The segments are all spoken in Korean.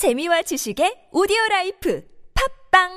재미와 지식의 오디오 라이프 팟빵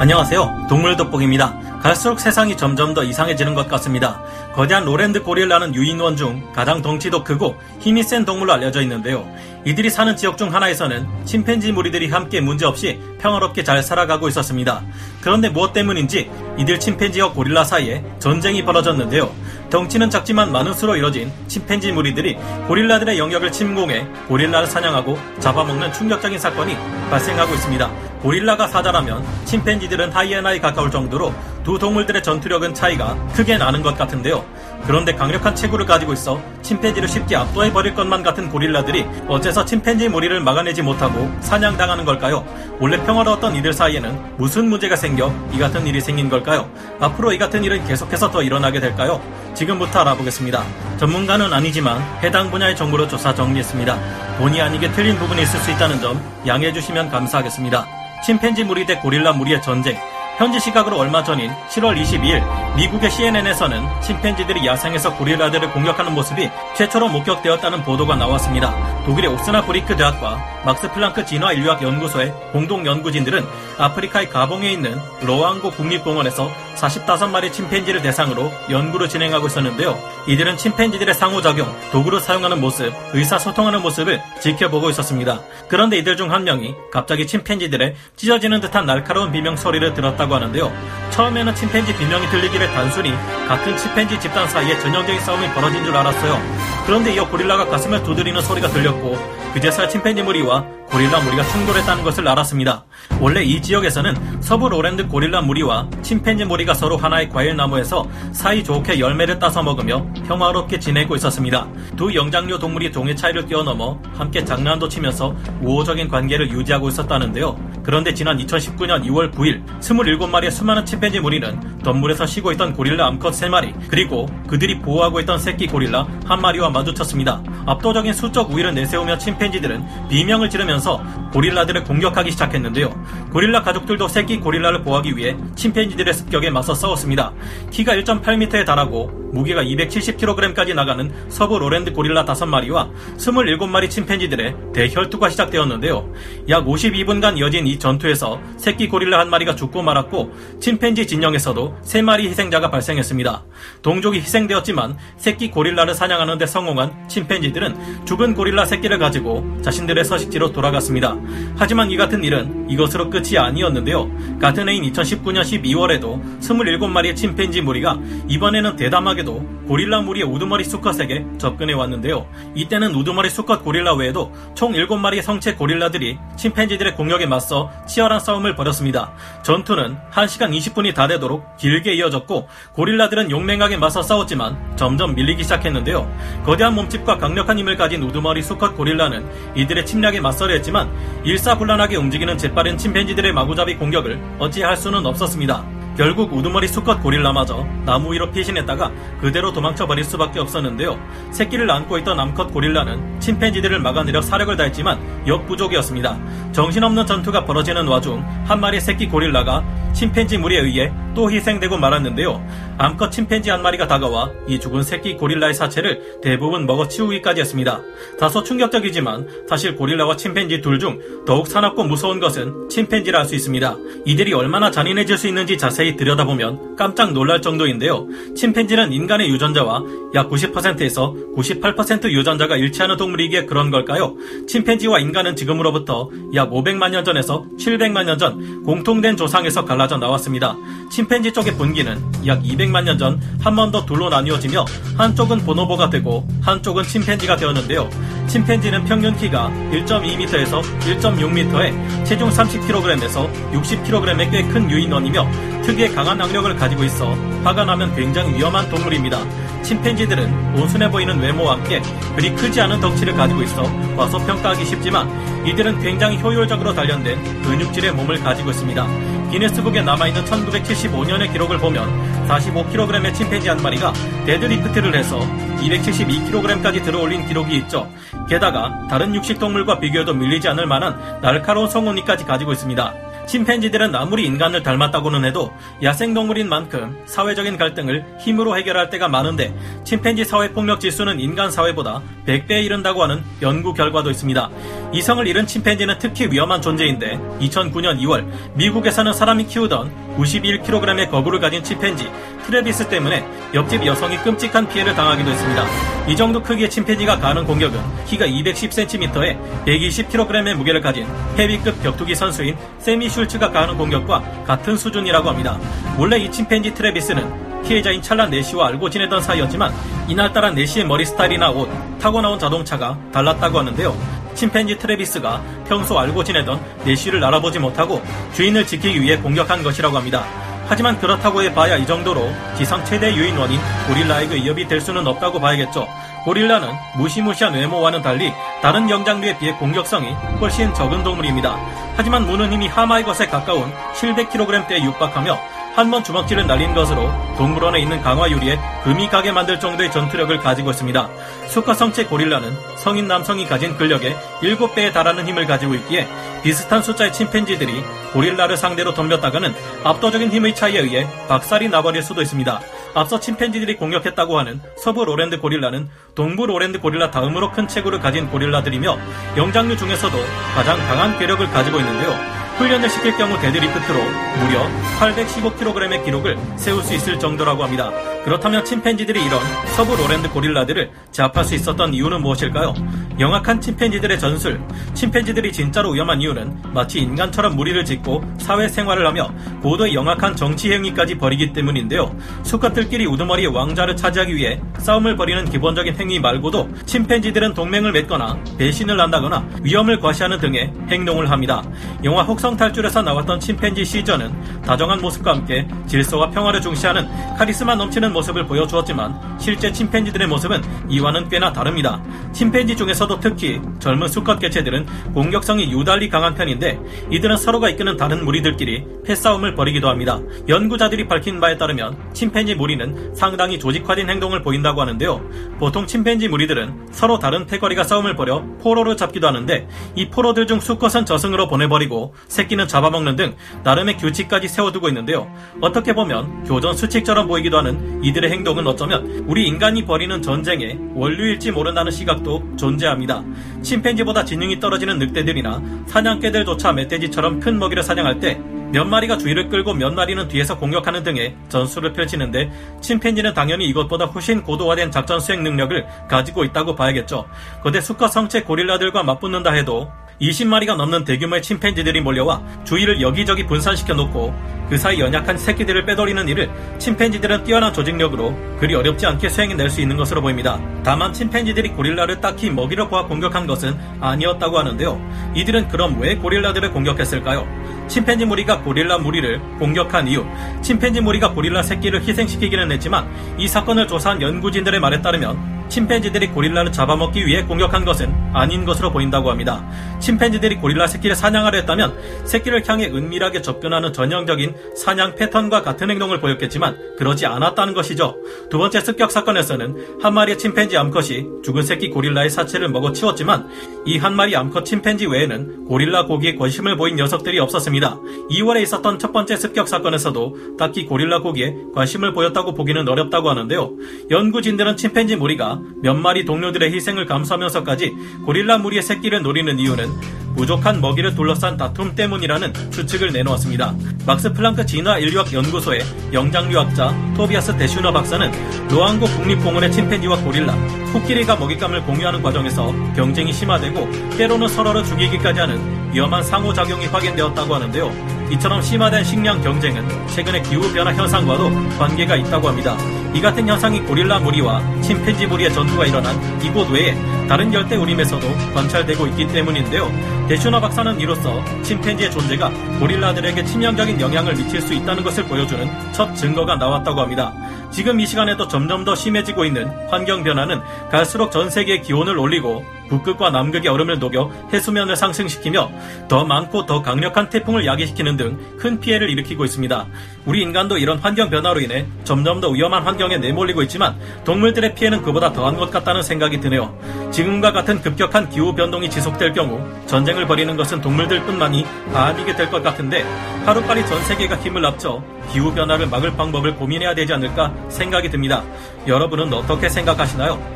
안녕하세요. 동물 돋보기입니다. 갈수록 세상이 점점 더 이상해지는 것 같습니다. 거대한 로랜드 고릴라는 유인원 중 가장 덩치도 크고 힘이 센 동물로 알려져 있는데요. 이들이 사는 지역 중 하나에서는 침팬지 무리들이 함께 문제없이 평화롭게 잘 살아가고 있었습니다. 그런데 무엇 때문인지 이들 침팬지와 고릴라 사이에 전쟁이 벌어졌는데요. 덩치는 작지만 많은 수로 이뤄진 침팬지 무리들이 고릴라들의 영역을 침공해 고릴라를 사냥하고 잡아먹는 충격적인 사건이 발생하고 있습니다. 고릴라가 사자라면 침팬지들은 하이에나에 가까울 정도로 두 동물들의 전투력은 차이가 크게 나는 것 같은데요. 그런데 강력한 체구를 가지고 있어 침팬지를 쉽게 압도해 버릴 것만 같은 고릴라들이 어째서 침팬지 무리를 막아내지 못하고 사냥당하는 걸까요? 원래 평화로웠던 이들 사이에는 무슨 문제가 생겨 이 같은 일이 생긴 걸까요? 앞으로 이 같은 일은 계속해서 더 일어나게 될까요? 지금부터 알아보겠습니다. 전문가는 아니지만 해당 분야의 정보를 조사 정리했습니다. 본의 아니게 틀린 부분이 있을 수 있다는 점 양해해 주시면 감사하겠습니다. 침팬지 무리 대 고릴라 무리의 전쟁 현지 시각으로 얼마 전인 7월 22일 미국의 CNN에서는 침팬지들이 야생에서 고릴라들을 공격하는 모습이 최초로 목격되었다는 보도가 나왔습니다. 독일의 옥스나브리크 대학과 막스 플랑크 진화 인류학 연구소의 공동 연구진들은 아프리카의 가봉에 있는 로앙고 국립공원에서 45마리 침팬지를 대상으로 연구를 진행하고 있었는데요. 이들은 침팬지들의 상호작용, 도구를 사용하는 모습, 의사소통하는 모습을 지켜보고 있었습니다. 그런데 이들 중 한 명이 갑자기 침팬지들의 찢어지는 듯한 날카로운 비명 소리를 들었다고 하는데요. 처음에는 침팬지 비명이 들리기를 단순히 같은 침팬지 집단 사이에 전형적인 싸움이 벌어진 줄 알았어요. 그런데 이어 고릴라가 가슴을 두드리는 소리가 들렸고 그제서야 침팬지 무리와 고릴라 무리가 충돌했다는 것을 알았습니다. 원래 이 지역에서는 서부 로랜드 고릴라 무리와 침팬지 무리가 서로 하나의 과일나무에서 사이좋게 열매를 따서 먹으며 평화롭게 지내고 있었습니다. 두 영장류 동물이 동해 차이를 뛰어넘어 함께 장난도 치면서 우호적인 관계를 유지하고 있었다는데요. 그런데 지난 2019년 2월 9일 27마리의 수많은 침팬지 무리는 덤물에서 쉬고 있던 고릴라 암컷 3마리 그리고 그들이 보호하고 있던 새끼 고릴라 한 마리와 마주쳤습니다. 압도적인 수적 우위를 내세우며 침팬지들은 비명을 지르면서 고릴라들을 공격하기 시작했는데요. 고릴라 가족들도 새끼 고릴라를 보호하기 위해 침팬지들의 습격에 맞서 싸웠습니다. 키가 1.8m에 달하고 무게가 270kg까지 나가는 서부 로랜드 고릴라 5마리와 27마리 침팬지들의 대혈투가 시작되었는데요. 약 52분간 이어진 이 전투에서 새끼 고릴라 한 마리가 죽고 말았고 침팬지 진영에서도 3마리 희생자가 발생했습니다. 동족이 희생되었지만 새끼 고릴라를 사냥하는 데 성공한 침팬지들은 죽은 고릴라 새끼를 가지고 자신들의 서식지로 돌아갔습니다. 하지만 이 같은 일은 이것으로 끝이 아니었는데요. 같은 해인 2019년 12월에도 27마리의 침팬지 무리가 이번에는 대담하게도 고릴라 무리의 우두머리 수컷에게 접근해 왔는데요. 이때는 우두머리 수컷 고릴라 외에도 총 7마리의 성체 고릴라들이 침팬지들의 공격에 맞서 치열한 싸움을 벌였습니다. 전투는 1시간 20분이 다 되도록 길게 이어졌고 고릴라들은 용맹하게 맞서 싸웠지만 점점 밀리기 시작했는데요. 거대한 몸집과 강력한 힘을 가진 우두머리 수컷 고릴라는 이들의 침략에 맞서려 했지만 일사불란하게 움직이는 재빠른 침팬지들의 마구잡이 공격을 어찌할 수는 없었습니다. 결국 우두머리 수컷 고릴라마저 나무 위로 피신했다가 그대로 도망쳐버릴 수밖에 없었는데요. 새끼를 안고 있던 암컷 고릴라는 침팬지들을 막아내려 사력을 다했지만 역부족이었습니다. 정신없는 전투가 벌어지는 와중 한 마리 새끼 고릴라가 침팬지 무리에 의해 또 희생되고 말았는데요. 암컷 침팬지 한 마리가 다가와 이 죽은 새끼 고릴라의 사체를 대부분 먹어치우기까지 했습니다. 다소 충격적이지만 사실 고릴라와 침팬지 둘 중 더욱 사납고 무서운 것은 침팬지라 할 수 있습니다. 이들이 얼마나 잔인해질 수 있는지 자세히 들여다보면 깜짝 놀랄 정도인데요. 침팬지는 인간의 유전자와 약 90%에서 98% 유전자가 일치하는 동물이기에 그런 걸까요? 침팬지와 인간은 지금으로부터 약 500만 년 전에서 700만 년 전 공통된 조상에서 갈라져 나왔습니다. 침 팬지 쪽의 분기는 약 200만 년 전 한 번 더 둘로 나뉘어지며 한쪽은 보노보가 되고 한쪽은 침팬지가 되었는데요. 침팬지는 평균 키가 1.2m에서 1.6m에 체중 30kg에서 60kg의 꽤 큰 유인원이며 특유의 강한 악력을 가지고 있어 화가 나면 굉장히 위험한 동물입니다. 침팬지들은 온순해 보이는 외모와 함께 그리 크지 않은 덩치를 가지고 있어 와서 평가하기 쉽지만 이들은 굉장히 효율적으로 단련된 근육질의 몸을 가지고 있습니다. 기네스북에 남아있는 1975년의 기록을 보면 45kg의 침팬지 한 마리가 데드리프트를 해서 272kg까지 들어올린 기록이 있죠. 게다가 다른 육식동물과 비교해도 밀리지 않을 만한 날카로운 송곳니까지 가지고 있습니다. 침팬지들은 아무리 인간을 닮았다고는 해도 야생동물인 만큼 사회적인 갈등을 힘으로 해결할 때가 많은데 침팬지 사회 폭력 지수는 인간 사회보다 100배에 이른다고 하는 연구 결과도 있습니다. 이성을 잃은 침팬지는 특히 위험한 존재인데 2009년 2월 미국에서는 사람이 키우던 91kg의 거구를 가진 침팬지 트레비스 때문에 옆집 여성이 끔찍한 피해를 당하기도 했습니다. 이 정도 크기의 침팬지가 가하는 공격은 키가 210cm에 120kg의 무게를 가진 헤비급 격투기 선수인 세미 슐츠가 가하는 공격과 같은 수준이라고 합니다. 원래 이 침팬지 트레비스는 피해자인 찰라 네시와 알고 지내던 사이였지만 이날따라 네시의 머리 스타일이나 옷, 타고 나온 자동차가 달랐다고 하는데요. 침팬지 트레비스가 평소 알고 지내던 네시를 알아보지 못하고 주인을 지키기 위해 공격한 것이라고 합니다. 하지만 그렇다고 해봐야 이 정도로 지상 최대 유인원인 고릴라에게 위협이 될 수는 없다고 봐야겠죠. 고릴라는 무시무시한 외모와는 달리 다른 영장류에 비해 공격성이 훨씬 적은 동물입니다. 하지만 무는 힘이 하마의 것에 가까운 700kg대에 육박하며 한 번 주먹질을 날린 것으로 동물원에 있는 강화 유리에 금이 가게 만들 정도의 전투력을 가지고 있습니다. 수컷 성체 고릴라는 성인 남성이 가진 근력의 7배에 달하는 힘을 가지고 있기에 비슷한 숫자의 침팬지들이 고릴라를 상대로 덤볐다가는 압도적인 힘의 차이에 의해 박살이 나버릴 수도 있습니다. 앞서 침팬지들이 공격했다고 하는 서부 로랜드 고릴라는 동부 로랜드 고릴라 다음으로 큰 체구를 가진 고릴라들이며 영장류 중에서도 가장 강한 괴력을 가지고 있는데요. 훈련을 시킬 경우 데드리프트로 무려 815kg의 기록을 세울 수 있을 정도라고 합니다. 그렇다면 침팬지들이 이런 서부 로랜드 고릴라들을 제압할 수 있었던 이유는 무엇일까요? 영악한 침팬지들의 전술, 침팬지들이 진짜로 위험한 이유는 마치 인간처럼 무리를 짓고 사회생활을 하며 고도의 영악한 정치 행위까지 벌이기 때문인데요. 수컷들끼리 우두머리의 왕자를 차지하기 위해 싸움을 벌이는 기본적인 행위 말고도 침팬지들은 동맹을 맺거나 배신을 한다거나 위험을 과시하는 등의 행동을 합니다. 영화 혹성 탈출에서 나왔던 침팬지 시저는 다정한 모습과 함께 질서와 평화를 중시하는 카리스마 넘치는 모습을 보여주었지만 실제 침팬지들의 모습은 이와는 꽤나 다릅니다. 침팬지 중에서도 특히 젊은 수컷 개체들은 공격성이 유달리 강한 편인데 이들은 서로가 이끄는 다른 무리들끼리 패싸움을 벌이기도 합니다. 연구자들이 밝힌 바에 따르면 침팬지 무리는 상당히 조직화된 행동을 보인다고 하는데요. 보통 침팬지 무리들은 서로 다른 패거리가 싸움을 벌여 포로를 잡기도 하는데 이 포로들 중 수컷은 저승으로 보내버리고 새끼는 잡아먹는 등 나름의 규칙까지 세워두고 있는데요. 어떻게 보면 교전 수칙처럼 보이기도 하는 이들의 행동은 어쩌면 우리 인간이 벌이는 전쟁의 원류일지 모른다는 시각도 존재합니다. 침팬지보다 지능이 떨어지는 늑대들이나 사냥개들조차 멧돼지처럼 큰 먹이를 사냥할 때 몇 마리가 주위를 끌고 몇 마리는 뒤에서 공격하는 등의 전술을 펼치는데 침팬지는 당연히 이것보다 훨씬 고도화된 작전 수행 능력을 가지고 있다고 봐야겠죠. 거대 수컷 성체 고릴라들과 맞붙는다 해도 20마리가 넘는 대규모의 침팬지들이 몰려와 주위를 여기저기 분산시켜 놓고 그 사이 연약한 새끼들을 빼돌리는 일을 침팬지들은 뛰어난 조직력으로 그리 어렵지 않게 수행해낼 수 있는 것으로 보입니다. 다만 침팬지들이 고릴라를 딱히 먹이로 보아 공격한 것은 아니었다고 하는데요. 이들은 그럼 왜 고릴라들을 공격했을까요? 침팬지 무리가 고릴라 무리를 공격한 이유, 침팬지 무리가 고릴라 새끼를 희생시키기는 했지만 이 사건을 조사한 연구진들의 말에 따르면 침팬지들이 고릴라를 잡아먹기 위해 공격한 것은 아닌 것으로 보인다고 합니다. 침팬지들이 고릴라 새끼를 사냥하려 했다면 새끼를 향해 은밀하게 접근하는 전형적인 사냥 패턴과 같은 행동을 보였겠지만 그러지 않았다는 것이죠. 두 번째 습격 사건에서는 한 마리의 침팬지 암컷이 죽은 새끼 고릴라의 사체를 먹어 치웠지만 이 한 마리 암컷 침팬지 외에는 고릴라 고기에 관심을 보인 녀석들이 없었습니다. 2월에 있었던 첫 번째 습격 사건에서도 딱히 고릴라 고기에 관심을 보였다고 보기는 어렵다고 하는데요. 연구진들은 침팬지 무리가 몇 마리 동료들의 희생을 감수하면서까지 고릴라 무리의 새끼를 노리는 이유는 부족한 먹이를 둘러싼 다툼 때문이라는 추측을 내놓았습니다. 막스 플랑크 진화 인류학 연구소의 영장류학자 토비아스 데슈너 박사는 로앙고 국립공원의 침팬지와 고릴라, 코끼리가 먹잇감을 공유하는 과정에서 경쟁이 심화되고 때로는 서로를 죽이기까지 하는 위험한 상호작용이 확인되었다고 하는데요. 이처럼 심화된 식량 경쟁은 최근의 기후변화 현상과도 관계가 있다고 합니다. 이 같은 현상이 고릴라 무리와 침팬지 무리의 전투가 일어난 이곳 외에 다른 열대 우림에서도 관찰되고 있기 때문인데요. 데슈너 박사는 이로써 침팬지의 존재가 고릴라들에게 치명적인 영향을 미칠 수 있다는 것을 보여주는 첫 증거가 나왔다고 합니다. 지금 이 시간에도 점점 더 심해지고 있는 환경 변화는 갈수록 전 세계의 기온을 올리고 북극과 남극의 얼음을 녹여 해수면을 상승시키며 더 많고 더 강력한 태풍을 야기시키는 등 큰 피해를 일으키고 있습니다. 우리 인간도 이런 환경 변화로 인해 점점 더 위험한 환경에 내몰리고 있지만 동물들의 피해는 그보다 더한 것 같다는 생각이 드네요. 지금과 같은 급격한 기후 변동이 지속될 경우 전쟁을 벌이는 것은 동물들뿐만이 아니게 될 것 같은데 하루빨리 전 세계가 힘을 합쳐 기후 변화를 막을 방법을 고민해야 되지 않을까 생각이 듭니다. 여러분은 어떻게 생각하시나요?